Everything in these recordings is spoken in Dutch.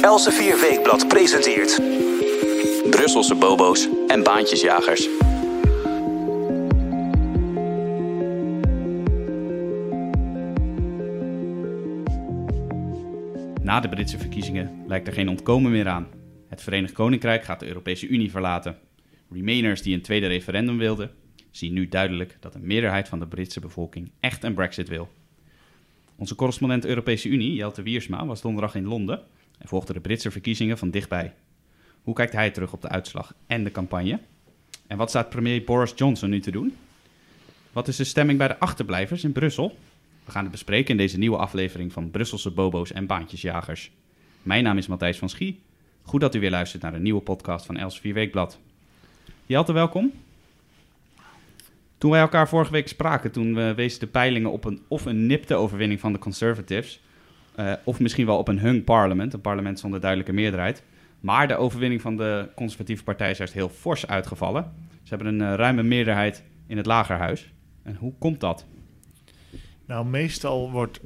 Elsevier Weekblad presenteert... Brusselse bobo's en baantjesjagers. Na de Britse verkiezingen lijkt er geen ontkomen meer aan. Het Verenigd Koninkrijk gaat de Europese Unie verlaten. Remainers die een tweede referendum wilden, zien nu duidelijk dat een meerderheid van de Britse bevolking echt een Brexit wil. Onze correspondent Europese Unie, Jelte Wiersma, was donderdag in Londen en volgde de Britse verkiezingen van dichtbij. Hoe kijkt hij terug op de uitslag en de campagne? En wat staat premier Boris Johnson nu te doen? Wat is de stemming bij de achterblijvers in Brussel? We gaan het bespreken in deze nieuwe aflevering van Brusselse Bobo's en Baantjesjagers. Mijn naam is Matthijs van Schie. Goed dat u weer luistert naar een nieuwe podcast van Elsevier Weekblad. Jelte, welkom. Toen wij elkaar vorige week spraken, toen we wezen de peilingen op een of een nipte overwinning van de Conservatives, uh, of misschien wel op een hung parlement, een parlement zonder duidelijke meerderheid. Maar de overwinning van de conservatieve partij is juist heel fors uitgevallen. Ze hebben een uh, ruime meerderheid in het lagerhuis. En hoe komt dat? Nou, meestal wordt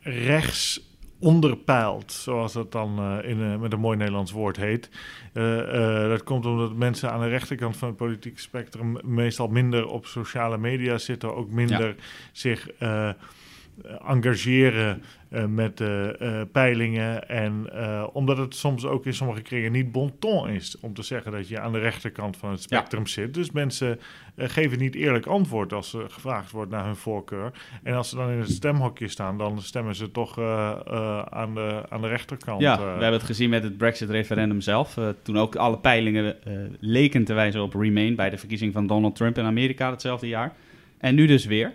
rechts onderpeild, zoals dat dan uh, in, uh, met een mooi Nederlands woord heet. Uh, dat komt omdat mensen aan de rechterkant van het politieke spectrum meestal minder op sociale media zitten, ook minder ja. zich engageren uh, met uh, uh, peilingen. En omdat het soms ook in sommige kringen niet bon ton is om te zeggen dat je aan de rechterkant van het spectrum ja. zit. Dus mensen geven niet eerlijk antwoord als er gevraagd wordt naar hun voorkeur. En als ze dan in het stemhokje staan, dan stemmen ze toch aan, de, aan de rechterkant. Ja, we hebben het gezien met het Brexit-referendum zelf. toen ook alle peilingen leken te wijzen op Remain bij de verkiezing van Donald Trump in Amerika hetzelfde jaar. En nu dus weer.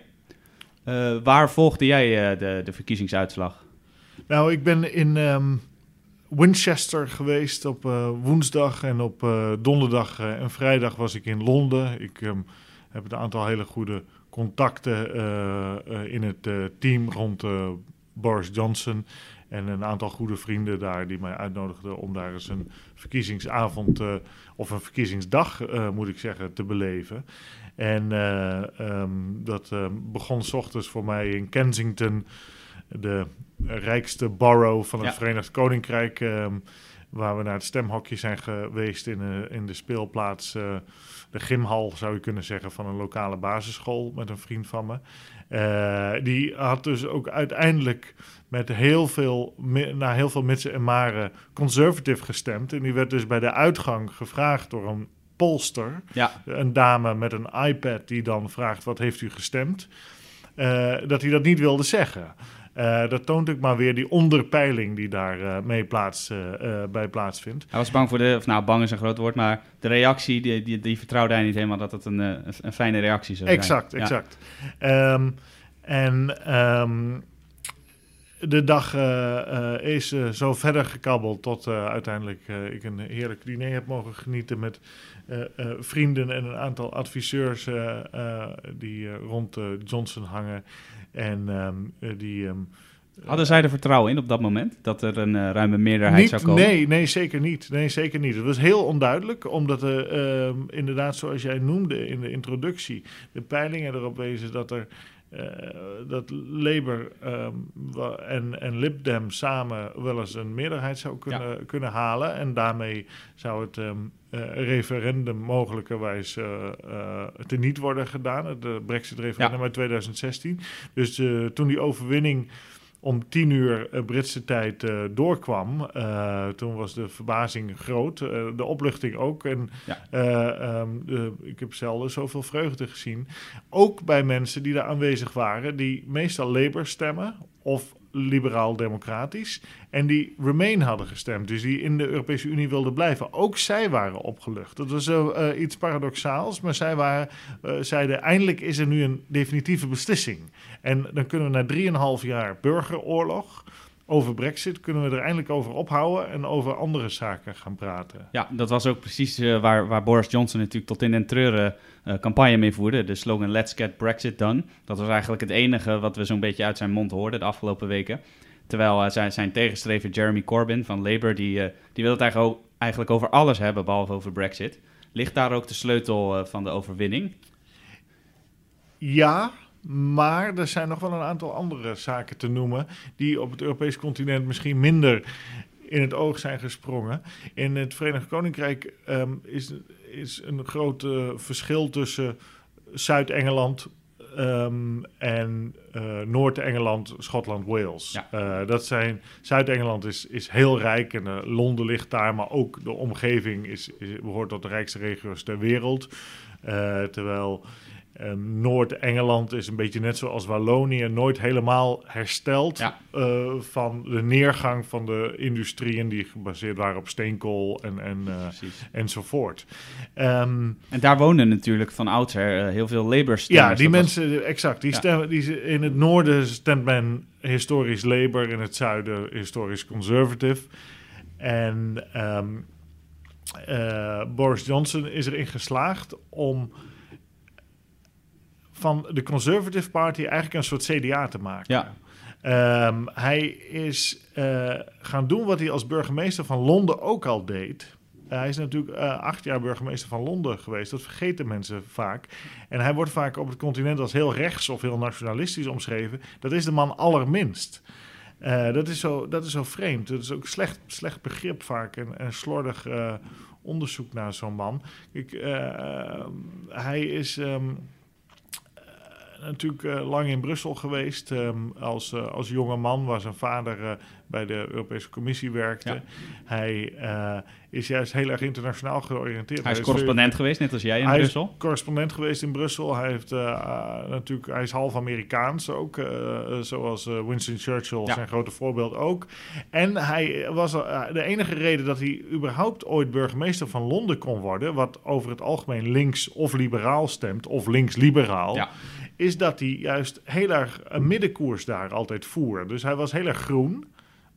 Uh, waar volgde jij uh, de, de verkiezingsuitslag? Nou, ik ben in um, Winchester geweest op uh, woensdag en op donderdag en vrijdag was ik in Londen. Ik um, heb een aantal hele goede contacten in het team rond Boris Johnson. En een aantal goede vrienden daar die mij uitnodigden om daar eens een verkiezingsavond uh, of een verkiezingsdag, uh, moet ik zeggen, te beleven. En uh, um, dat begon s ochtends voor mij in Kensington, de rijkste borough van het ja. Verenigd Koninkrijk. Um, waar we naar het stemhokje zijn geweest in, uh, in de speelplaats, uh, de gymhal zou je kunnen zeggen, van een lokale basisschool met een vriend van me. Uh, die had dus ook uiteindelijk met heel veel, naar heel veel mitsen en maren conservative gestemd. En die werd dus bij de uitgang gevraagd door een polster, ja. een dame met een iPad die dan vraagt wat heeft u gestemd, dat hij dat niet wilde zeggen. Uh, dat toont ook maar weer die onderpeiling die daar uh, mee plaats, uh, bij plaatsvindt. Hij was bang voor de, of nou bang is een groot woord, maar de reactie, die, die, die vertrouwde hij niet helemaal dat het een, een, fijne reactie zou zijn. Exact, exact. Um, en um, de dag is zo verder gekabbeld tot uiteindelijk ik een heerlijk diner heb mogen genieten met vrienden en een aantal adviseurs die rond Johnson hangen. En um, die. Um, Hadden zij er vertrouwen in op dat moment? Dat er een uh, ruime meerderheid niet, zou komen? Nee, nee, zeker niet. Nee, zeker niet. Het was heel onduidelijk, omdat er uh, inderdaad, zoals jij noemde in de introductie, de peilingen erop wezen dat er. Uh, dat Labour um, en, en Lib Dem samen wel eens een meerderheid zou kunnen, ja. kunnen halen. En daarmee zou het um, uh, referendum mogelijkerwijs uh, uh, teniet worden gedaan. Het Brexit-referendum ja. uit 2016. Dus toen die overwinning om tien uur Britse tijd doorkwam, toen was de verbazing groot. de opluchting ook. En ja. um, de, ik heb zelden zoveel vreugde gezien. Ook bij mensen die daar aanwezig waren, die meestal Labour stemmen of liberaal-democratisch. En die Remain hadden gestemd, dus die in de Europese Unie wilden blijven. Ook zij waren opgelucht. Dat was uh, iets paradoxaals, maar zij waren, uh, zeiden: eindelijk is er nu een definitieve beslissing. En dan kunnen we na 3,5 jaar burgeroorlog over Brexit kunnen we er eindelijk over ophouden en over andere zaken gaan praten. Ja, dat was ook precies uh, waar, waar Boris Johnson natuurlijk tot in den treuren uh, campagne mee voerde. De slogan Let's Get Brexit Done. Dat was eigenlijk het enige wat we zo'n beetje uit zijn mond hoorden de afgelopen weken. Terwijl uh, zijn, zijn tegenstrever Jeremy Corbyn van Labour, die, die wil het eigenlijk, eigenlijk over alles hebben, behalve over Brexit. Ligt daar ook de sleutel van de overwinning? Ja, maar er zijn nog wel een aantal andere zaken te noemen die op het Europese continent misschien minder in het oog zijn gesprongen. In het Verenigd Koninkrijk ehm, is, is een groot eh, verschil tussen Zuid-Engeland ehm, en uh, Noord-Engeland, Schotland, Wales. Ja. Uh, dat zijn Zuid-Engeland is, is heel rijk en Londen ligt daar, maar ook de omgeving is, is, behoort tot de rijkste regio's ter wereld. terwijl Noord-Engeland is een beetje net zoals Wallonië, nooit helemaal hersteld Ja. uh, van de neergang van de industrieën die gebaseerd waren op steenkool en, en, uh, Precies. enzovoort. Um, En daar wonen natuurlijk van oudsher eh, heel veel Labour-stemmers. ja, die was- mensen, exact. Die Ja. stemmen, die, in het noorden stemt men historisch Labour, in het zuiden historisch Conservative. En ehm, eh, Boris Johnson is erin geslaagd om van de Conservative Party eigenlijk een soort CDA te maken. Ja. Ehm, hij is eh, gaan doen wat hij als burgemeester van Londen ook al deed. Uh, hij is natuurlijk uh, acht jaar burgemeester van Londen geweest. Dat vergeten mensen vaak. En hij wordt vaak op het continent als heel rechts of heel nationalistisch omschreven. Dat is de man allerminst. Dat, is zo, dat is zo vreemd. Dat is ook slecht, slecht begrip vaak en, en slordig onderzoek naar zo'n man. Ik, uh, hij is um, natuurlijk uh, lang in Brussel geweest um, als, uh, als jonge man, waar zijn vader uh, bij de Europese Commissie werkte. Ja. Hij is juist heel erg internationaal georiënteerd. Hij is correspondent geweest, net als jij in hij Brussel. is correspondent geweest in Brussel. Hij, heeft, natuurlijk, hij is half Amerikaans ook, zoals Winston Churchill, Ja. zijn grote voorbeeld ook. En hij was de enige reden dat hij überhaupt ooit burgemeester van Londen kon worden, wat over het algemeen links of liberaal stemt, of links-liberaal. Ja. Is dat hij juist heel erg een middenkoers daar altijd voer. Dus hij was heel erg groen.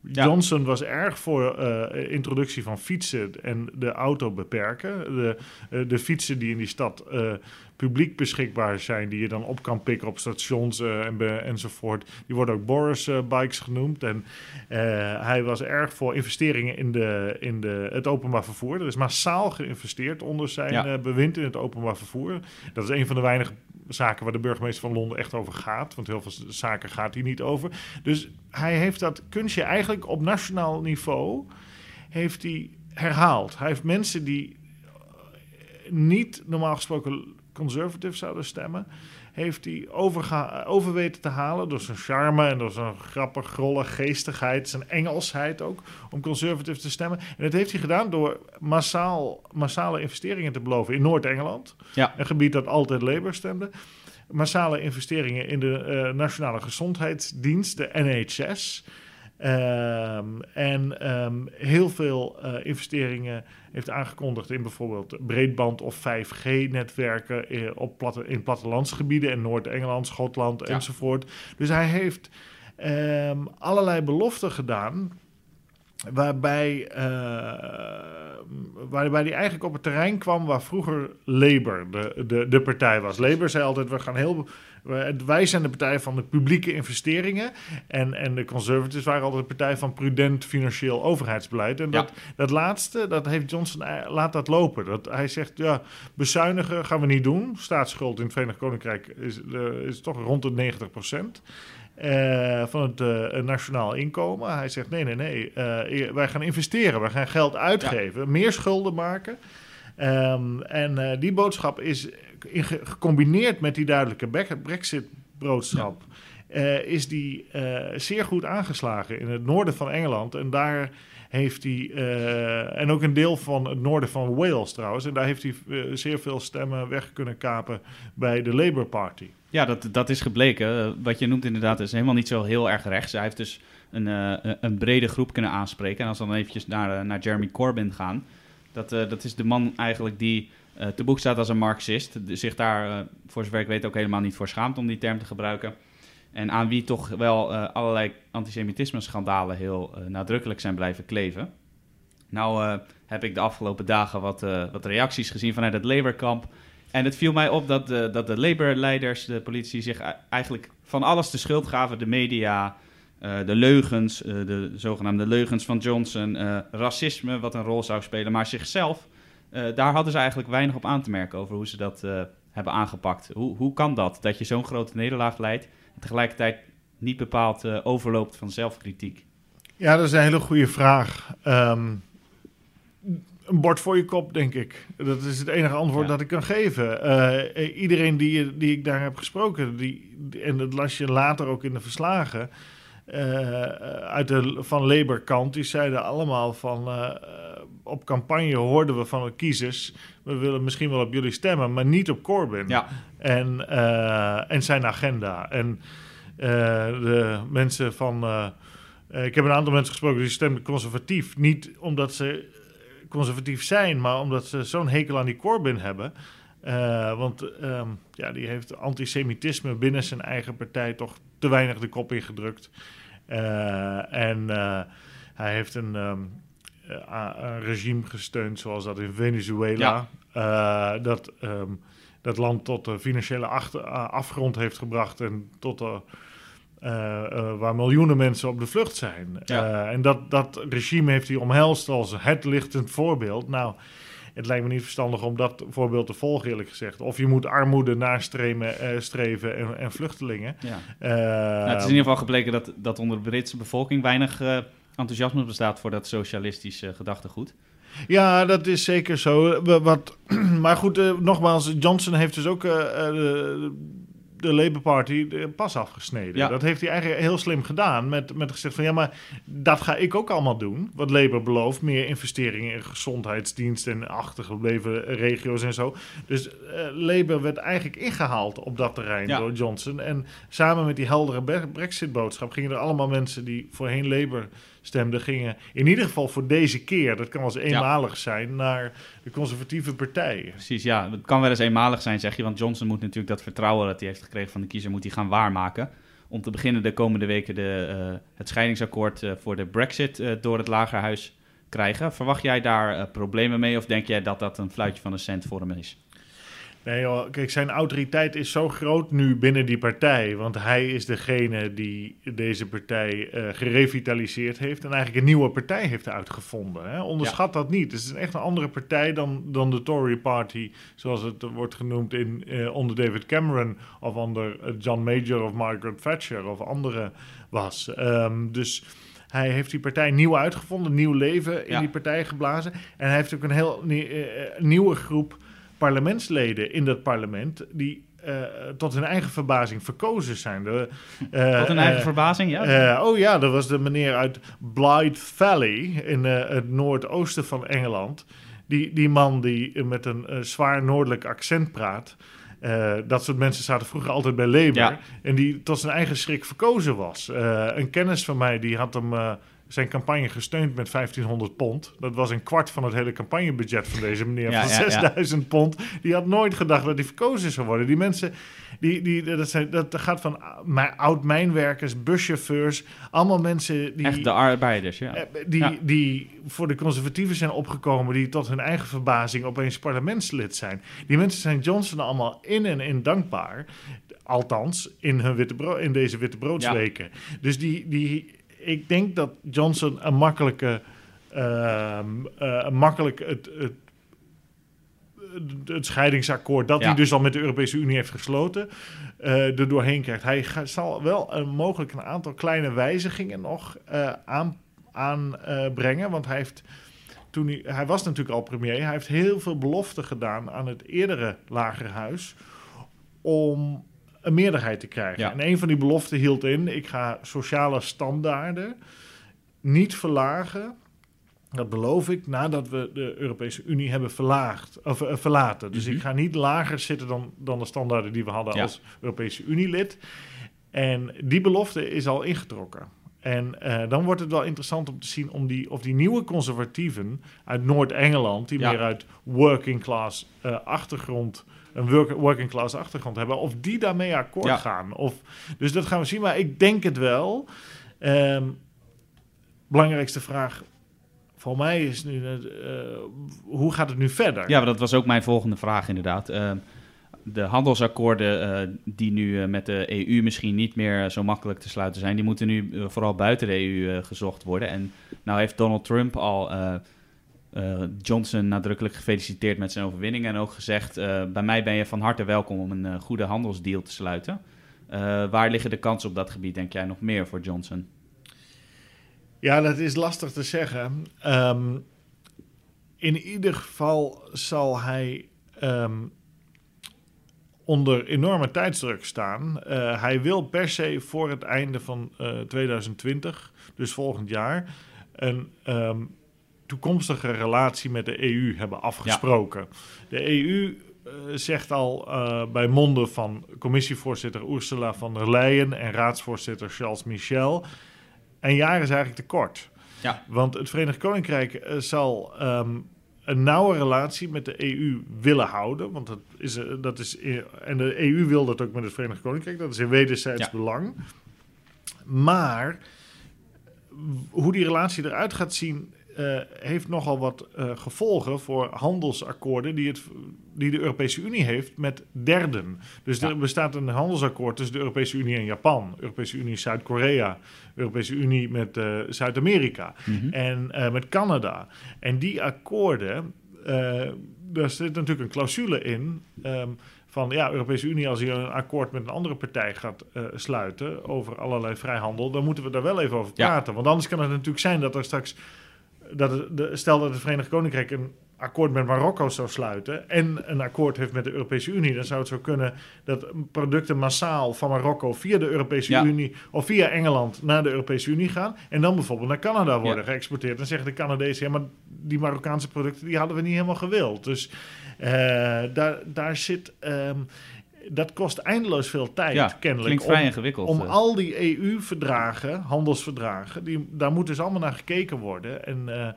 Ja. Johnson was erg voor uh, introductie van fietsen en de auto beperken. De, uh, de fietsen die in die stad uh, publiek beschikbaar zijn, die je dan op kan pikken op stations en, enzovoort, die worden ook Boris-bikes genoemd. En eh, hij was erg voor investeringen in, de, in de, het openbaar vervoer. Er is massaal geïnvesteerd onder zijn Ja. bewind in het openbaar vervoer. Dat is een van de weinige zaken waar de burgemeester van Londen echt over gaat. Want heel veel zaken gaat hij niet over. Dus hij heeft dat kunstje eigenlijk op nationaal niveau heeft hij herhaald. Hij heeft mensen die niet normaal gesproken conservative zouden stemmen, heeft hij over weten te halen door zijn charme en door zijn grappig, grolle geestigheid, zijn Engelsheid ook, om conservative te stemmen. En dat heeft hij gedaan door massaal, massale investeringen te beloven in Noord-Engeland, Ja. een gebied dat altijd Labour stemde. Massale investeringen in de uh, Nationale Gezondheidsdienst, de NHS. Um, en um, heel veel uh, investeringen heeft aangekondigd in bijvoorbeeld breedband of 5G-netwerken in, op platte, in plattelandsgebieden in Noord-Engeland, Schotland Ja. enzovoort. Dus hij heeft um, allerlei beloften gedaan. Waarbij, uh, waarbij hij eigenlijk op het terrein kwam waar vroeger Labour de, de, de partij was. Labour zei altijd: we gaan heel. Wij zijn de partij van de publieke investeringen. En, en de conservatives waren altijd de partij van prudent financieel overheidsbeleid. En dat, Ja. dat laatste, dat heeft Johnson, eh, laat dat lopen. Dat, hij zegt, ja, bezuinigen gaan we niet doen. Staatsschuld in het Verenigd Koninkrijk is, uh, is toch rond de 90 procent. Uh, van het uh, nationaal inkomen. Hij zegt: nee, nee, nee. Uh, wij gaan investeren, wij gaan geld uitgeven, ja. meer schulden maken. Um, en die boodschap is in ge gecombineerd met die duidelijke Brexit-boodschap. Ja. is die zeer goed aangeslagen in het noorden van Engeland. En daar heeft hij, uh, en ook een deel van het noorden van Wales trouwens, en daar heeft hij uh, zeer veel stemmen weg kunnen kapen bij de Labour Party. Ja, dat, dat is gebleken. Wat je noemt inderdaad is helemaal niet zo heel erg rechts. Hij heeft dus een, een brede groep kunnen aanspreken. En als we dan eventjes naar, naar Jeremy Corbyn gaan, dat, dat is de man eigenlijk die te boek staat als een marxist, zich daar, voor zover ik weet, ook helemaal niet voor schaamt om die term te gebruiken. En aan wie toch wel uh, allerlei antisemitisme-schandalen heel uh, nadrukkelijk zijn blijven kleven. Nou uh, heb ik de afgelopen dagen wat, wat reacties gezien vanuit het Labour-kamp. En het viel mij op dat de, dat de Labour-leiders, de politie, zich eigenlijk van alles de schuld gaven. De media, de leugens, de zogenaamde leugens van Johnson, racisme wat een rol zou spelen. Maar zichzelf, daar hadden ze eigenlijk weinig op aan te merken over hoe ze dat hebben aangepakt. Hoe, hoe kan dat, dat je zo'n grote nederlaag leidt? Tegelijkertijd niet bepaald uh, overloopt van zelfkritiek. Ja, dat is een hele goede vraag. Ehm, een bord voor je kop, denk ik. Dat is het enige antwoord Ja. dat ik kan geven. Eh, iedereen die, die ik daar heb gesproken, die, en dat las je later ook in de verslagen, eh, uit de, van Labour-kant, die zeiden allemaal van, eh, op campagne hoorden we van de kiezers, we willen misschien wel op jullie stemmen, maar niet op Corbyn Ja, en, eh, en zijn agenda. En eh, de mensen van. eh, ik heb een aantal mensen gesproken die stemden conservatief. Niet omdat ze conservatief zijn, maar omdat ze zo'n hekel aan die Corbyn hebben. Want ehm, ja, die heeft antisemitisme binnen zijn eigen partij toch te weinig de kop ingedrukt. En hij heeft een, ehm, eh, een regime gesteund zoals dat in Venezuela. Eh, dat ehm, dat land tot de financiële achter- a- afgrond heeft gebracht en tot de, eh, eh, waar miljoenen mensen op de vlucht zijn. Ja. Eh, en dat, dat regime heeft hij omhelst als het lichtend voorbeeld. Nou, het lijkt me niet verstandig om dat voorbeeld te volgen, eerlijk gezegd. Of je moet armoede nastreven eh, streven en, en vluchtelingen. ja. Eh, Nou, het is in ieder geval gebleken dat, dat onder de Britse bevolking weinig eh, enthousiasme bestaat voor dat socialistische gedachtegoed. Ja, dat is zeker zo. Wat, maar goed, eh, nogmaals, Johnson heeft dus ook eh, eh, de, de Labour Party de pas afgesneden. Ja. Dat heeft hij eigenlijk heel slim gedaan. Met, met gezegd van ja, maar dat ga ik ook allemaal doen. Wat Labour belooft. Meer investeringen in gezondheidsdiensten en achtergebleven regio's en zo. Dus Labour werd eigenlijk ingehaald op dat terrein Ja. door Johnson. En samen met die heldere Bre- Brexit-boodschap gingen er allemaal mensen die voorheen Labour stemden, gingen in ieder geval voor deze keer, dat kan wel eens eenmalig zijn, naar de conservatieve partij. Precies, ja. Het kan wel eens eenmalig zijn, zeg je. Want Johnson moet natuurlijk dat vertrouwen dat hij heeft gekregen van de kiezer, moet hij gaan waarmaken. Om te beginnen de komende weken de, eh, het scheidingsakkoord eh, voor de brexit eh, door het lagerhuis krijgen. Verwacht jij daar problemen mee of denk jij dat dat een fluitje van een cent voor hem is? Nee joh, kijk, zijn autoriteit is zo groot nu binnen die partij. Want hij is degene die deze partij eh, gerevitaliseerd heeft. En eigenlijk een nieuwe partij heeft uitgevonden. Hè? Onderschat dat niet. Het is echt een andere partij dan, dan de Tory Party. Zoals het wordt genoemd in, eh, onder David Cameron. Of onder eh, John Major of Margaret Thatcher of andere was. Ehm, dus... Hij heeft die partij nieuw uitgevonden, nieuw leven in Ja. die partij geblazen. En hij heeft ook een heel nie- nieuwe groep parlementsleden in dat parlement die eh, tot hun eigen verbazing verkozen zijn. De, eh, Tot een eigen eh, verbazing, ja? oh ja, dat was de meneer uit Blythe Valley in het noordoosten van Engeland. Die, die man die met een zwaar noordelijk accent praat. Dat soort mensen zaten vroeger altijd bij Labour. Ja. En die tot zijn eigen schrik verkozen was. Een kennis van mij die had hem zijn campagne gesteund met 1500 pond. Dat was een kwart van het hele campagnebudget van deze meneer Ja, van ja, ja. 6000 pond. Die had nooit gedacht dat hij verkozen zou worden. Die mensen, die, die, dat, zijn, dat gaat van oud-mijnwerkers, buschauffeurs, allemaal mensen die... Echt de arbeiders, ja. Eh, Die, die voor de conservatieven zijn opgekomen, die tot hun eigen verbazing opeens parlementslid zijn. Die mensen zijn Johnson allemaal in en in dankbaar. Althans, in, hun witte bro- in deze witte broodsweken. Dus die, die, ik denk dat Johnson een makkelijke. een makkelijk het, het, het scheidingsakkoord, dat Ja. hij dus al met de Europese Unie heeft gesloten, eh er doorheen krijgt. Hij ga- zal wel een, mogelijk een aantal kleine wijzigingen nog eh, aan, aanbrengen, want hij heeft toen hij, hij was natuurlijk al premier, hij heeft heel veel beloften gedaan aan het eerdere lagerhuis om een meerderheid te krijgen. Ja. En een van die beloften hield in, ik ga sociale standaarden niet verlagen. Dat beloof ik nadat we de Europese Unie hebben verlaagd, of, eh, verlaten. Dus Mhm. ik ga niet lager zitten dan, dan de standaarden die we hadden Ja. als Europese Unie-lid. En die belofte is al ingetrokken. En eh, dan wordt het wel interessant om te zien om die, of die nieuwe conservatieven uit Noord-Engeland, die Ja. meer uit working class eh, achtergrond, een work- working class achtergrond hebben, of die daarmee akkoord Ja. gaan. Of, dus dat gaan we zien, maar ik denk het wel. Ehm, belangrijkste vraag voor mij is nu, eh, hoe gaat het nu verder? Ja, maar dat was ook mijn volgende vraag inderdaad. Eh, de handelsakkoorden eh, die nu eh, met de EU misschien niet meer zo makkelijk te sluiten zijn, die moeten nu vooral buiten de EU gezocht worden. En nou heeft Donald Trump al eh, Johnson nadrukkelijk gefeliciteerd met zijn overwinning en ook gezegd, eh, bij mij ben je van harte welkom om een eh, goede handelsdeal te sluiten. Waar liggen de kansen op dat gebied, denk jij, nog meer voor Johnson? Ja, dat is lastig te zeggen. Ehm, in ieder geval zal hij ehm, onder enorme tijdsdruk staan. Hij wil per se voor het einde van uh, 2020, dus volgend jaar, een um, toekomstige relatie met de EU hebben afgesproken. Ja. De EU uh, zegt al uh, bij monden van commissievoorzitter Ursula von der Leyen en raadsvoorzitter Charles Michel. Een jaar is eigenlijk te kort. Ja. Want het Verenigd Koninkrijk uh, zal um, een nauwe relatie met de EU willen houden. Want dat is, dat is, en de EU wil dat ook met het Verenigd Koninkrijk. Dat is in wederzijds ja. belang. Maar hoe die relatie eruit gaat zien, uh, heeft nogal wat uh, gevolgen voor handelsakkoorden die, het, die de Europese Unie heeft met derden. Dus ja. er bestaat een handelsakkoord tussen de Europese Unie en Japan, Europese Unie Zuid-Korea, Europese Unie met uh, Zuid-Amerika mm -hmm. en met Canada. En die akkoorden, daar zit natuurlijk een clausule in. Um, van ja, Europese Unie, als je een akkoord met een andere partij gaat uh, sluiten over allerlei vrijhandel, dan moeten we daar wel even over praten. Ja. Want anders kan het natuurlijk zijn dat er straks dat het, de, stel dat het Verenigd Koninkrijk een akkoord met Marokko zou sluiten en een akkoord heeft met de Europese Unie, dan zou het zo kunnen dat producten massaal van Marokko via de Europese ja. Unie of via Engeland naar de Europese Unie gaan en dan bijvoorbeeld naar Canada worden ja. geëxporteerd. Dan zeggen de Canadezen, ja, maar die Marokkaanse producten die hadden we niet helemaal gewild. Dus uh, daar, daar zit. Um, dat kost eindeloos veel tijd, ja, kennelijk. Klinkt vrij ingewikkeld. Om al die EU-verdragen, handelsverdragen, die, daar moet dus allemaal naar gekeken worden. En uh,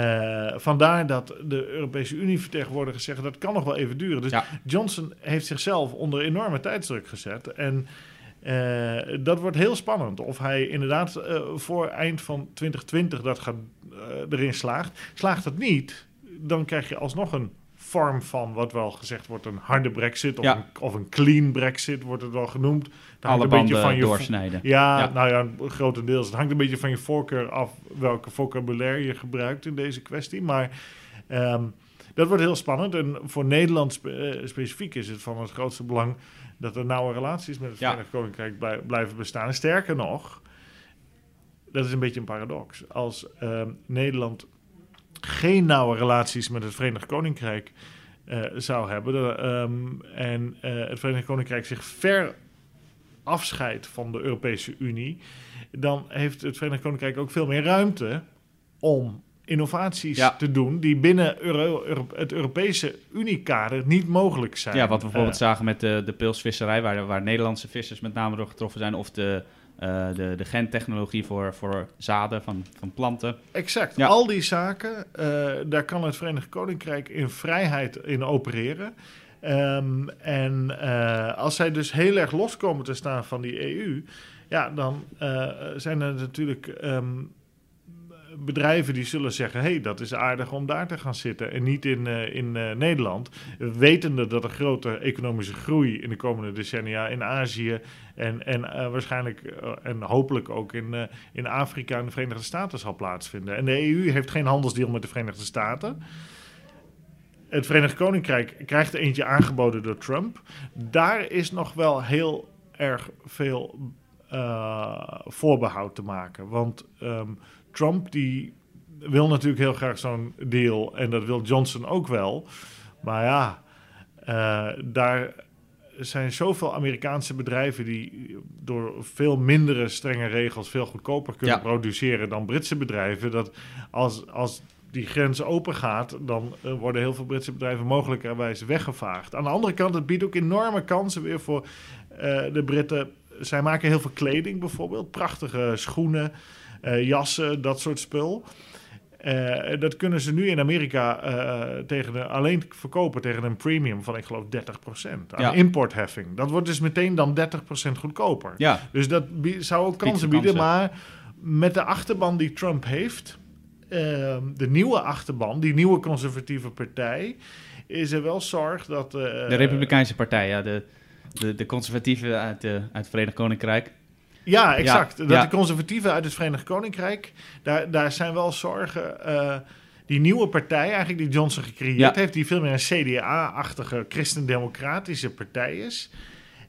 uh, vandaar dat de Europese Unie-vertegenwoordigers zeggen dat kan nog wel even duren. Dus ja. Johnson heeft zichzelf onder enorme tijdsdruk gezet. En uh, dat wordt heel spannend. Of hij inderdaad voor eind van 2020 dat gaat, erin slaagt. Slaagt het niet, dan krijg je alsnog een vorm van wat wel gezegd wordt een harde brexit of, ja. een, of een clean brexit wordt het wel genoemd. Dat Alle een beetje van je doorsnijden. Ja, Ja. nou ja, grotendeels. Het hangt een beetje van je voorkeur af welke vocabulaire je gebruikt in deze kwestie. Maar ehm, dat wordt heel spannend. En voor Nederland spe- eh, specifiek is het van het grootste belang dat er nauwe relaties met het Ja. Verenigd Koninkrijk blij- blijven bestaan. Sterker nog, dat is een beetje een paradox. Als ehm, Nederland geen nauwe relaties met het Verenigd Koninkrijk eh, zou hebben. de, ehm, en eh, het Verenigd Koninkrijk zich ver afscheidt van de Europese Unie, dan heeft het Verenigd Koninkrijk ook veel meer ruimte om innovaties Ja. te doen die binnen Euro- Euro- het Europese Uniekader niet mogelijk zijn. Ja, wat we bijvoorbeeld Eh, zagen met de, de pilsvisserij, waar, waar Nederlandse vissers met name door getroffen zijn. Of de, eh, de, de gentechnologie voor, voor zaden van, van planten. Exact. Ja. Al die zaken, eh, daar kan het Verenigd Koninkrijk in vrijheid in opereren. Ehm, en eh, als zij dus heel erg los komen te staan van die EU, ja, dan zijn er natuurlijk ehm, bedrijven die zullen zeggen: hey, dat is aardig om daar te gaan zitten en niet in, eh, in eh, Nederland. Wetende dat er grote economische groei in de komende decennia in Azië en, en eh, waarschijnlijk en hopelijk ook in, in Afrika en de Verenigde Staten zal plaatsvinden. En de EU heeft geen handelsdeal met de Verenigde Staten. Het Verenigd Koninkrijk krijgt er eentje aangeboden door Trump. Daar is nog wel heel erg veel eh, voorbehoud te maken. Want ehm, Trump die wil natuurlijk heel graag zo'n deal. En dat wil Johnson ook wel. Maar ja, eh, daar zijn zoveel Amerikaanse bedrijven die door veel mindere strenge regels veel goedkoper kunnen Ja. produceren dan Britse bedrijven. Dat als, als die grens open gaat, dan eh, worden heel veel Britse bedrijven mogelijkerwijs weggevaagd. Aan de andere kant, het biedt ook enorme kansen weer voor eh, de Britten. Zij maken heel veel kleding bijvoorbeeld, prachtige schoenen, jassen, dat soort spul. Eh, dat kunnen ze nu in Amerika eh, tegen de, alleen verkopen tegen een premium van, ik geloof, 30% aan Ja. importheffing. Dat wordt dus meteen dan 30% goedkoper. Ja, Dus dat zou ook kansen bieden. kansen. Maar met de achterban die Trump heeft, ehm, de nieuwe achterban, die nieuwe conservatieve partij, is er wel zorg dat. eh, de Republikeinse Partij, ja, de, de, de conservatieven uit, uit het Verenigd Koninkrijk. Ja, exact. dat ja. de conservatieven uit het Verenigd Koninkrijk, daar, daar zijn wel zorgen. eh, die nieuwe partij, eigenlijk die Johnson gecreëerd Ja. heeft, die veel meer een CDA-achtige christendemocratische partij is.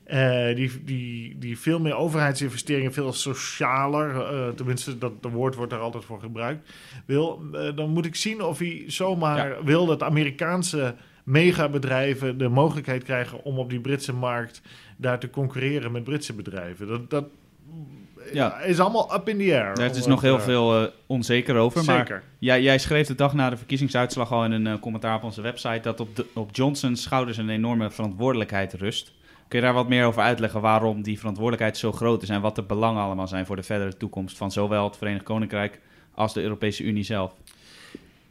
eh, die, die, die veel meer overheidsinvesteringen, veel socialer, uh, tenminste dat de woord wordt daar altijd voor gebruikt, wil, dan moet ik zien of hij zomaar wil dat Amerikaanse megabedrijven de mogelijkheid krijgen om op die Britse markt daar te concurreren met Britse bedrijven. Dat, dat ja. is allemaal up in the air. Daar is nog heel veel onzeker over. Zeker. Maar jij, jij schreef de dag na de verkiezingsuitslag al in een commentaar op onze website dat op, de, op Johnson's schouders een enorme verantwoordelijkheid rust. Kun je daar wat meer over uitleggen waarom die verantwoordelijkheid zo groot is en wat de belangen allemaal zijn voor de verdere toekomst van zowel het Verenigd Koninkrijk als de Europese Unie zelf?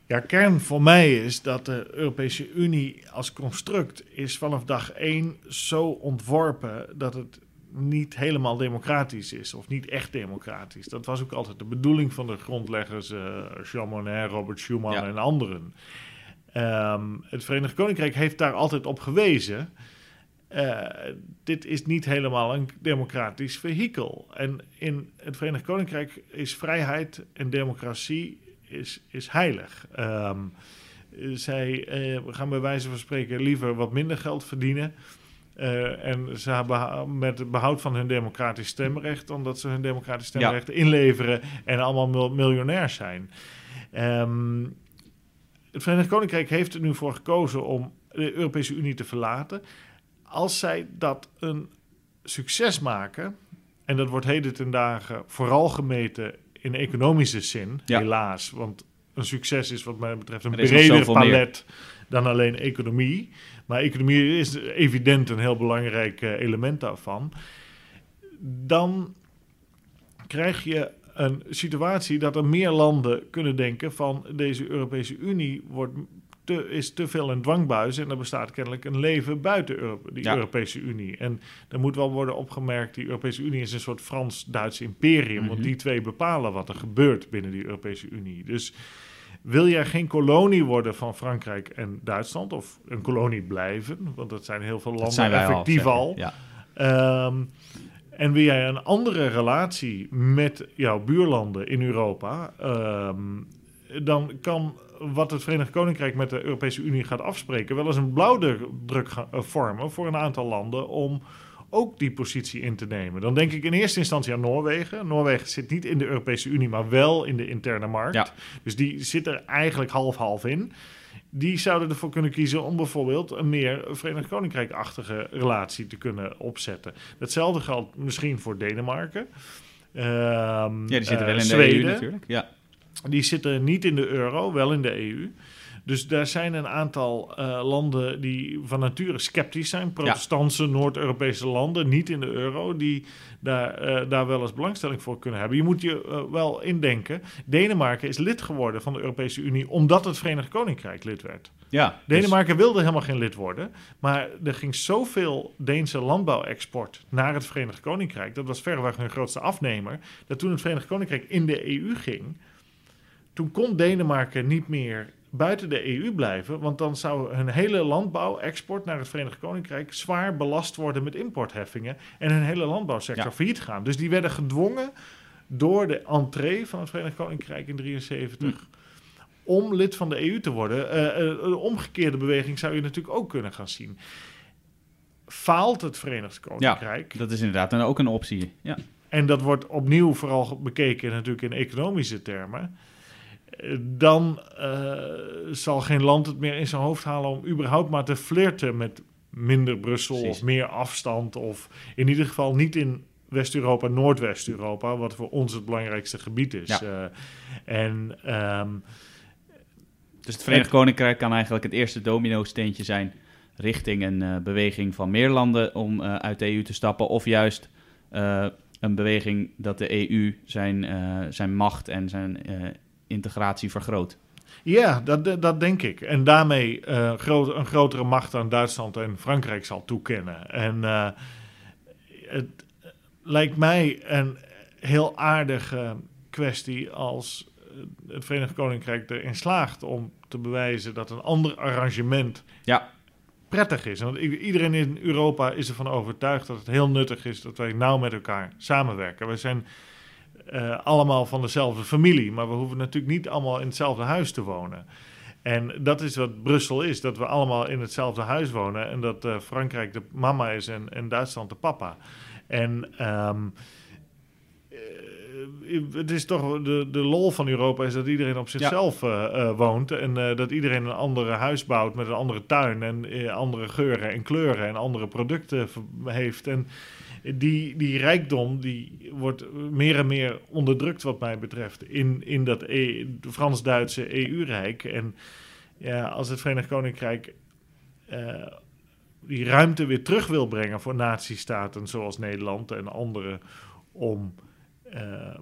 Ja, kern voor mij is dat de Europese Unie als construct is vanaf dag één zo ontworpen dat het niet helemaal democratisch is of niet echt democratisch. Dat was ook altijd de bedoeling van de grondleggers uh, Jean Monnet, Robert Schuman en anderen. Ehm, het Verenigd Koninkrijk heeft daar altijd op gewezen uh, dit is niet helemaal een democratisch vehikel. En in het Verenigd Koninkrijk is vrijheid en democratie is, is heilig. Um, zij uh, gaan bij wijze van spreken liever wat minder geld verdienen. Uh, en ze hebben met behoud van hun democratisch stemrecht, omdat ze hun democratisch stemrecht ja. inleveren en allemaal miljonair zijn. Um, het Verenigd Koninkrijk heeft er nu voor gekozen om de Europese Unie te verlaten als zij dat een succes maken, en dat wordt heden ten dagen vooral gemeten in economische zin, helaas, want een succes is wat mij betreft een breder palet dan alleen economie. Maar economie is evident een heel belangrijk eh, element daarvan. Dan krijg je een situatie dat er meer landen kunnen denken van deze Europese Unie wordt is te veel een dwangbuis en er bestaat kennelijk een leven buiten Europe, die Europese Unie. En er moet wel worden opgemerkt, die Europese Unie is een soort Frans-Duits imperium, want mhm. die twee bepalen wat er gebeurt binnen die Europese Unie. Dus wil jij geen kolonie worden van Frankrijk en Duitsland, of een kolonie blijven, want dat zijn heel veel landen effectief al. Ja. Ehm, en wil jij een andere relatie met jouw buurlanden in Europa, ehm, dan kan wat het Verenigd Koninkrijk met de Europese Unie gaat afspreken, wel eens een blauwdruk eh, vormen voor een aantal landen om ook die positie in te nemen. Dan denk ik in eerste instantie aan Noorwegen. Noorwegen zit niet in de Europese Unie, maar wel in de interne markt. Dus die zit er eigenlijk half-half in. Die zouden ervoor kunnen kiezen om bijvoorbeeld een meer Verenigd Koninkrijk-achtige relatie te kunnen opzetten. Hetzelfde geldt misschien voor Denemarken. Um, ja, die zitten wel in de EU natuurlijk. Ja. Die zitten niet in de euro, wel in de EU. Dus daar zijn een aantal uh, landen die van nature sceptisch zijn. Protestantse Noord-Europese landen, niet in de euro, die daar, uh, daar wel eens belangstelling voor kunnen hebben. Je moet je uh, wel indenken. Denemarken is lid geworden van de Europese Unie omdat het Verenigd Koninkrijk lid werd. Ja, dus- Denemarken wilde helemaal geen lid worden. Maar er ging zoveel Deense landbouwexport naar het Verenigd Koninkrijk. Dat was verreweg hun grootste afnemer. Dat toen het Verenigd Koninkrijk in de EU ging toen kon Denemarken niet meer buiten de EU blijven, want dan zou hun hele landbouw-export naar het Verenigd Koninkrijk zwaar belast worden met importheffingen en hun hele landbouwsector ja. failliet gaan. Dus die werden gedwongen door de entree van het Verenigd Koninkrijk in 1973 om lid van de EU te worden. Uh, uh, omgekeerde beweging zou je natuurlijk ook kunnen gaan zien. Faalt het Verenigd Koninkrijk? Ja, dat is inderdaad dan ook een optie. Ja. En dat wordt opnieuw vooral bekeken natuurlijk in economische termen dan uh, zal geen land het meer in zijn hoofd halen om überhaupt maar te flirten met minder Brussel of meer afstand. Of in ieder geval niet in West-Europa, Noordwest-Europa, wat voor ons het belangrijkste gebied is. Ja. Uh, en, um, dus het Verenigd Koninkrijk kan eigenlijk het eerste domino-steentje zijn richting een uh, beweging van meer landen om uit de EU te stappen, of juist een beweging dat de EU zijn, zijn macht en zijn integratie vergroot. Ja, dat, dat denk ik. En daarmee uh, groot, een grotere macht aan Duitsland en Frankrijk zal toekennen. En uh, het lijkt mij een heel aardige kwestie als het Verenigd Koninkrijk erin slaagt om te bewijzen dat een ander arrangement ja. prettig is. Want iedereen in Europa is ervan overtuigd dat het heel nuttig is dat wij nauw met elkaar samenwerken. We zijn uh, allemaal van dezelfde familie. Maar we hoeven natuurlijk niet allemaal in hetzelfde huis te wonen. En dat is wat Brussel is, dat we allemaal in hetzelfde huis wonen en dat Frankrijk de mama is en, en Duitsland de papa. En ehm, het is toch de, de lol van Europa is dat iedereen op zichzelf woont en dat iedereen een andere huis bouwt met een andere tuin en andere geuren en kleuren en andere producten heeft. En die, die rijkdom die wordt meer en meer onderdrukt wat mij betreft in, in dat e, Frans-Duitse EU-rijk. En ja, als het Verenigd Koninkrijk uh, die ruimte weer terug wil brengen voor natiestaten zoals Nederland en andere om Ehm,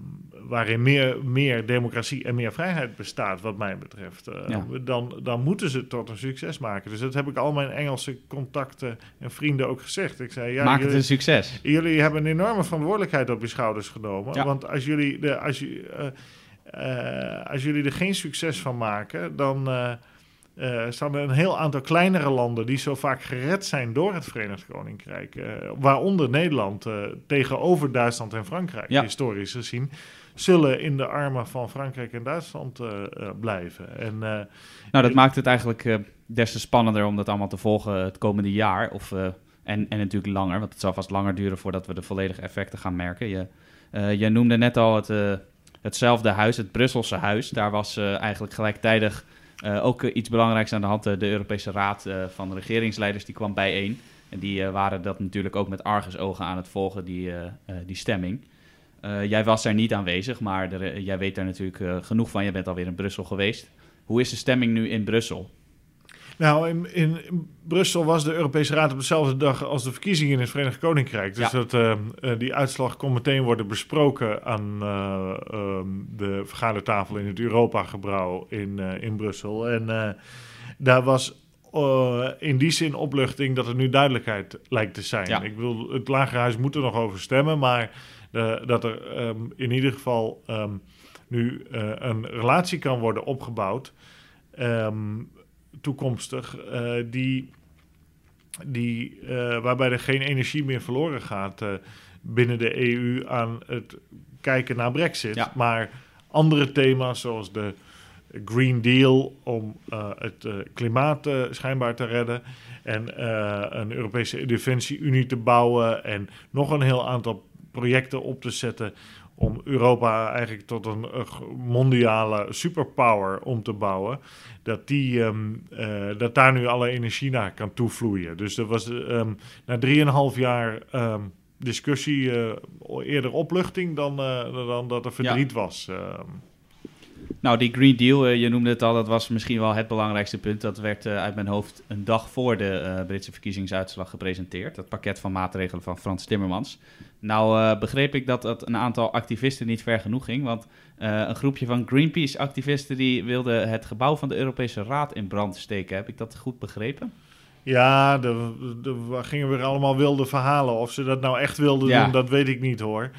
waarin meer, meer democratie en meer vrijheid bestaat, wat mij betreft, uh, dan, dan moeten ze het tot een succes maken. Dus dat heb ik al mijn Engelse contacten en vrienden ook gezegd. Ik zei, ja, Maak het een succes. Jullie hebben een enorme verantwoordelijkheid op je schouders genomen. Want als jullie, de, als, je, uh, als jullie er geen succes van maken, dan uh, er een heel aantal kleinere landen die zo vaak gered zijn door het Verenigd Koninkrijk, uh, waaronder Nederland uh, tegenover Duitsland en Frankrijk, historisch gezien, zullen in de armen van Frankrijk en Duitsland blijven. En, nou, dat maakt het eigenlijk des te spannender om dat allemaal te volgen het komende jaar. Of, en, en natuurlijk langer, want het zal vast langer duren voordat we de volledige effecten gaan merken. Je, jij noemde net al het, hetzelfde huis, het Brusselse huis. Daar was eigenlijk gelijktijdig uh, ook uh, iets belangrijks aan de hand. Uh, de Europese Raad van regeringsleiders die kwam bijeen. En die waren dat natuurlijk ook met argusogen aan het volgen, die, die stemming. jij was daar niet aanwezig, maar jij weet daar natuurlijk genoeg van. Je bent alweer in Brussel geweest. Hoe is de stemming nu in Brussel? Nou, in, in, Brussel was de Europese Raad op dezelfde dag als de verkiezingen in het Verenigd Koninkrijk. Dus dat, uh, die uitslag kon meteen worden besproken aan uh, um, de vergadertafel in het Europa-gebouw in, uh, in Brussel. En daar was in die zin opluchting dat er nu duidelijkheid lijkt te zijn. Ik bedoel, het Lagerhuis moet er nog over stemmen, maar dat er um, in ieder geval um, nu een relatie kan worden opgebouwd. Um, toekomstig, uh, die, die, uh, waarbij er geen energie meer verloren gaat uh, binnen de EU aan het kijken naar Brexit. Ja. Maar andere thema's zoals de Green Deal om het klimaat schijnbaar te redden en een Europese defensie-unie te bouwen en nog een heel aantal projecten op te zetten om Europa eigenlijk tot een mondiale superpower om te bouwen, dat, die, um, uh, dat daar nu alle energie naar kan toevloeien. Dus er was um, na drieënhalf jaar um, discussie uh, eerder opluchting dan, uh, dan dat er verdriet ja. was. Nou, die Green Deal, je noemde het al, dat was misschien wel het belangrijkste punt. Dat werd uit mijn hoofd een dag voor de Britse verkiezingsuitslag gepresenteerd. Het pakket van maatregelen van Frans Timmermans. Nou begreep ik dat het een aantal activisten niet ver genoeg ging. Want een groepje van Greenpeace-activisten die wilde het gebouw van de Europese Raad in brand steken. Heb ik dat goed begrepen? Ja, er gingen weer allemaal wilde verhalen. Of ze dat nou echt wilden ja. doen, dat weet ik niet hoor.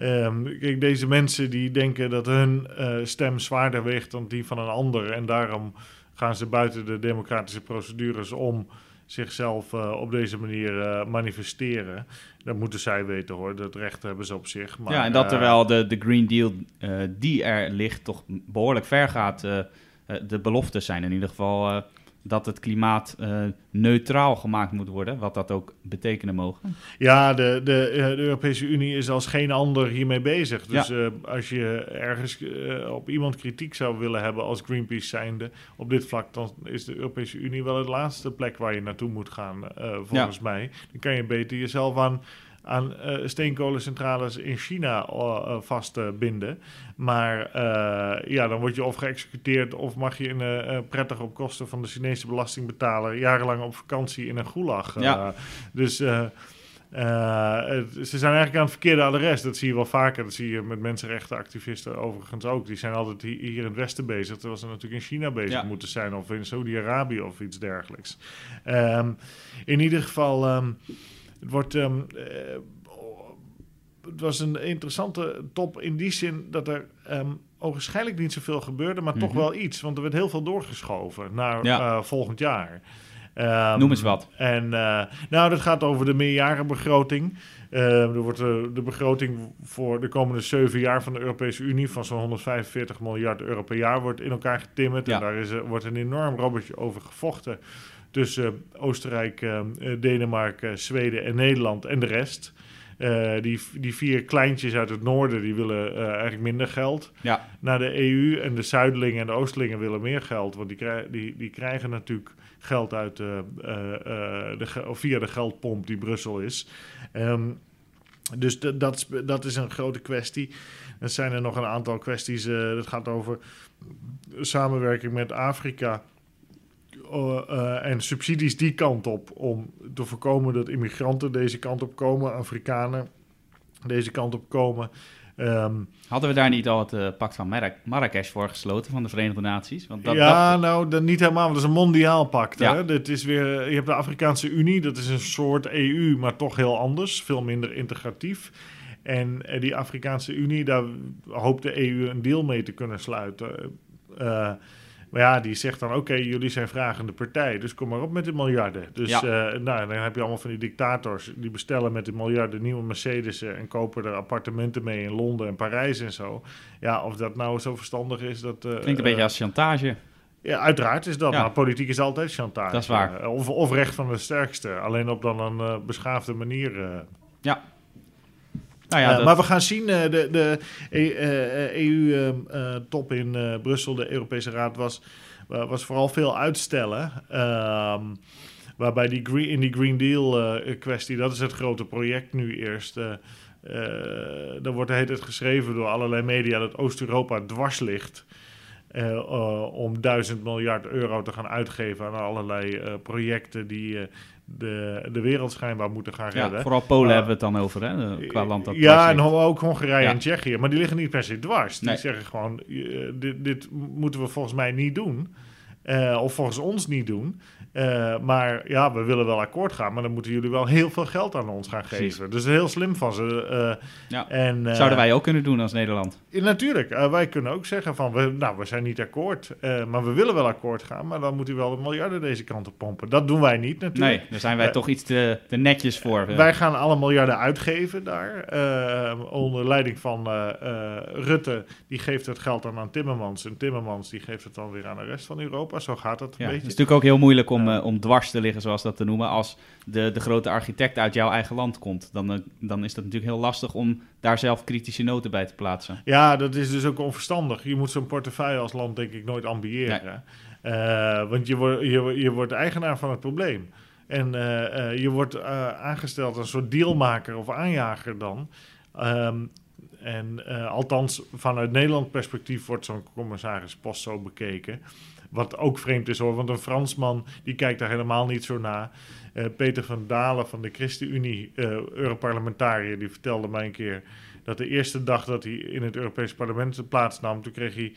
Um, kijk, deze mensen die denken dat hun uh, stem zwaarder weegt dan die van een ander. En daarom gaan ze buiten de democratische procedures om zichzelf uh, op deze manier uh, manifesteren. Dat moeten zij weten hoor, dat recht hebben ze op zich. Maar, ja, en dat terwijl eh, de, de Green Deal die er ligt toch behoorlijk ver gaat. de beloftes zijn in ieder geval dat het klimaat uh, neutraal gemaakt moet worden, wat dat ook betekenen mogen? Ja, de, de, de, Europese Unie is als geen ander hiermee bezig. Dus ja. uh, als je ergens uh, op iemand kritiek zou willen hebben als Greenpeace zijnde op dit vlak, dan is de Europese Unie wel de laatste plek waar je naartoe moet gaan, volgens ja. mij. Dan kan je beter jezelf aan aan uh, steenkolencentrales in China uh, vastbinden. maar ja, dan word je of geëxecuteerd of mag je in, prettig op kosten van de Chinese belastingbetaler jarenlang op vakantie in een gulag. Ja. Dus ze zijn eigenlijk aan het verkeerde adres. Dat zie je wel vaker. Dat zie je met mensenrechtenactivisten overigens ook. Die zijn altijd hier in het Westen bezig. Terwijl ze natuurlijk in China bezig ja. moeten zijn. Of in Saudi-Arabië of iets dergelijks. Um, in ieder geval... Um, het wordt. Um, uh, het was een interessante top in die zin dat er um, ogenschijnlijk niet zoveel gebeurde, maar mm -hmm. toch wel iets. Want er werd heel veel doorgeschoven naar ja. uh, volgend jaar. Ehm, Noem eens wat. En uh, nou, dat gaat over de meerjarenbegroting. Uh, er wordt de, de, begroting voor de komende zeven jaar van de Europese Unie van zo'n 145 miljard euro per jaar wordt in elkaar getimmerd. Ja. En daar is, wordt een enorm robbertje over gevochten tussen Oostenrijk, uh, Denemarken, Zweden en Nederland en de rest. Uh, die, die vier kleintjes uit het noorden die willen uh, eigenlijk minder geld ja. naar de EU. En de Zuidelingen en de Oostelingen willen meer geld. Want die, krij die, die krijgen natuurlijk geld uit uh, de, of via de geldpomp die Brussel is. Um, dus dat, dat is een grote kwestie. Er zijn er nog een aantal kwesties. dat gaat over samenwerking met Afrika. Uh, en subsidies die kant op om te voorkomen dat immigranten deze kant op komen, Afrikanen deze kant op komen. Um, Hadden we daar niet al het uh, pact van Mar Marrakesh voor gesloten van de Verenigde Naties? Want dat, ja, dat... nou, dat niet helemaal. Dat is een mondiaal pact. Ja. Hè? Dit is weer, je hebt de Afrikaanse Unie, dat is een soort EU, maar toch heel anders, veel minder integratief. En uh, die Afrikaanse Unie, daar hoopt de EU een deal mee te kunnen sluiten. Uh, maar ja, die zegt dan: oké, okay, jullie zijn vragende partij, dus kom maar op met de miljarden. Dus ja. uh, nou, dan heb je allemaal van die dictators die bestellen met die miljarden nieuwe Mercedes en kopen er appartementen mee in Londen en Parijs en zo. Ja, of dat nou zo verstandig is, dat. Uh, Klinkt een beetje als chantage. Ja, uiteraard is dat. Ja. Maar politiek is altijd chantage. Dat is waar. Of, of recht van de sterkste, alleen op dan een beschaafde manier. Ja. Nou ja, dat... Maar we gaan zien, uh, de, de EU-top uh, in uh, Brussel, de Europese Raad, was, was vooral veel uitstellen. Um, waarbij die green, in die Green Deal-kwestie, dat is het grote project nu eerst. Uh, er wordt de hele tijd geschreven door allerlei media dat Oost-Europa dwars ligt. Uh, om duizend miljard euro te gaan uitgeven aan allerlei projecten die de, de wereld schijnbaar moeten gaan redden. Ja, vooral Polen hebben we het dan over, hè, qua land dat Ja, en ook Hongarije ja. en Tsjechië. Maar die liggen niet per se dwars. Die Nee. zeggen gewoon, dit, dit moeten we volgens mij niet doen. Of volgens ons niet doen. Uh, maar ja, we willen wel akkoord gaan, maar dan moeten jullie wel heel veel geld aan ons gaan geven. Precies. Dus heel slim van ze. Uh, ja. en, Zouden wij ook kunnen doen als Nederland? Ja, natuurlijk. wij kunnen ook zeggen van, we, nou, we zijn niet akkoord, maar we willen wel akkoord gaan, maar dan moet u wel de miljarden deze kant op pompen. Dat doen wij niet natuurlijk. Nee, daar zijn wij toch iets te, te, netjes voor. Wij gaan alle miljarden uitgeven daar, onder leiding van Rutte. Die geeft het geld dan aan Timmermans en Timmermans die geeft het dan weer aan de rest van Europa. Zo gaat het een ja, beetje. Het is natuurlijk ook heel moeilijk om uh, om dwars te liggen, zoals dat te noemen, als de, de grote architect uit jouw eigen land komt. Dan, uh, dan is dat natuurlijk heel lastig om daar zelf kritische noten bij te plaatsen. Ja, dat is dus ook onverstandig. Je moet zo'n portefeuille als land denk ik nooit ambiëren. Nee. Uh, want je, wordt je, je wordt eigenaar van het probleem. En je wordt aangesteld als een soort dealmaker of aanjager dan. Um, en uh, althans, vanuit Nederland perspectief wordt zo'n commissarispost zo bekeken. Wat ook vreemd is hoor, want een Fransman die kijkt daar helemaal niet zo naar. Uh, Peter van Dalen van de ChristenUnie, uh, Europarlementariër, die vertelde mij een keer dat de eerste dag dat hij in het Europees Parlement plaatsnam, toen kreeg hij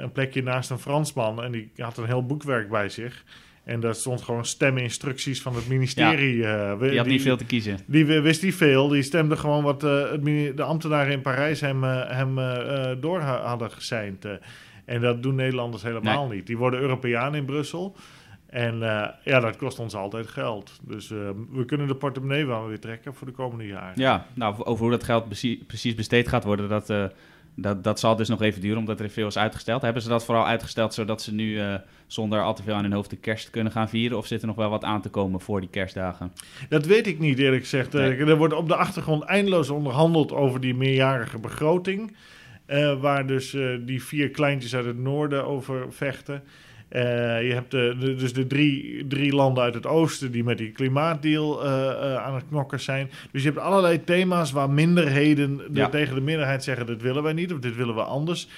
een plekje naast een Fransman en die had een heel boekwerk bij zich. En daar stond gewoon steminstructies van het ministerie. Ja, die had niet veel te kiezen. Die wist niet veel. Die stemde gewoon wat de ambtenaren in Parijs hem, hem door hadden geseind. En dat doen Nederlanders helemaal nee. niet. Die worden Europeaan in Brussel. En ja, dat kost ons altijd geld. Dus we kunnen de portemonnee wel weer trekken voor de komende jaren. Ja, nou, over hoe dat geld precies besteed gaat worden, dat, dat, dat zal dus nog even duren, omdat er veel is uitgesteld. Hebben ze dat vooral uitgesteld zodat ze nu zonder al te veel aan hun hoofd de kerst kunnen gaan vieren? Of zit er nog wel wat aan te komen voor die kerstdagen? Dat weet ik niet, eerlijk gezegd. Nee. Er wordt op de achtergrond eindeloos onderhandeld over die meerjarige begroting. Uh, waar dus uh, die vier kleintjes uit het noorden over vechten. Uh, je hebt de, de, dus de drie, drie landen uit het oosten die met die klimaatdeal aan het knokken zijn. Dus je hebt allerlei thema's waar minderheden de, ja. tegen de minderheid zeggen: dit willen wij niet of dit willen we anders.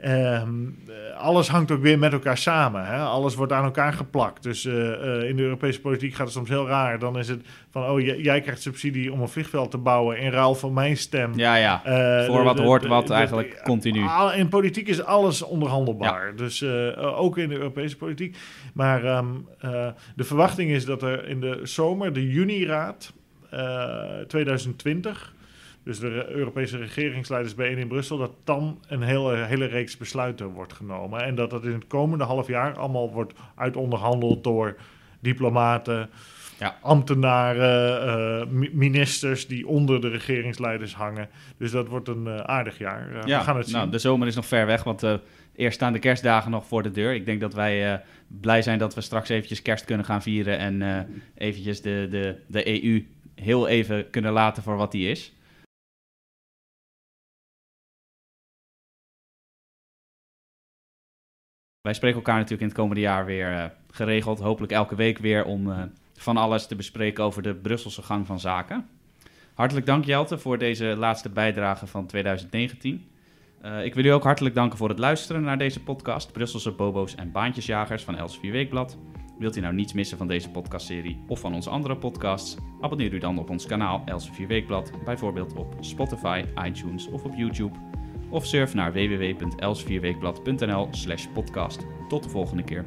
Um, alles hangt ook weer met elkaar samen. Hè? Alles wordt aan elkaar geplakt. Dus uh, uh, in de Europese politiek gaat het soms heel raar. Dan is het van, oh, jij krijgt subsidie om een vliegveld te bouwen in ruil van mijn stem. Ja, ja. Uh, Voor wat hoort wat eigenlijk continu. In politiek is alles onderhandelbaar. Ja. Dus ook in de Europese politiek. Maar um, de verwachting is dat er in de zomer, de juni-raad 2020 dus de Europese regeringsleiders bijeen in Brussel, dat dan een hele, hele reeks besluiten wordt genomen. En dat dat in het komende half jaar allemaal wordt uitonderhandeld door diplomaten, Ja. ambtenaren, eh, mi- ministers die onder de regeringsleiders hangen. Dus dat wordt een eh, aardig jaar. Eh, ja, we gaan het zien. nou, de zomer is nog ver weg, want eh, eerst staan de kerstdagen nog voor de deur. Ik denk dat wij eh, blij zijn dat we straks eventjes kerst kunnen gaan vieren en eh, eventjes de, de, de EU heel even kunnen laten voor wat die is. Wij spreken elkaar natuurlijk in het komende jaar weer eh, geregeld, hopelijk elke week weer, om eh, van alles te bespreken over de Brusselse gang van zaken. Hartelijk dank Jelte voor deze laatste bijdrage van 2019. Eh, ik wil u ook hartelijk danken voor het luisteren naar deze podcast, Brusselse Bobo's en Baantjesjagers van Elsevier Weekblad. Wilt u nou niets missen van deze podcastserie of van onze andere podcasts? Abonneer u dan op ons kanaal Elsevier Weekblad, bijvoorbeeld op Spotify, iTunes of op YouTube. Of surf naar www.elsevierweekblad.nl slash podcast. Tot de volgende keer.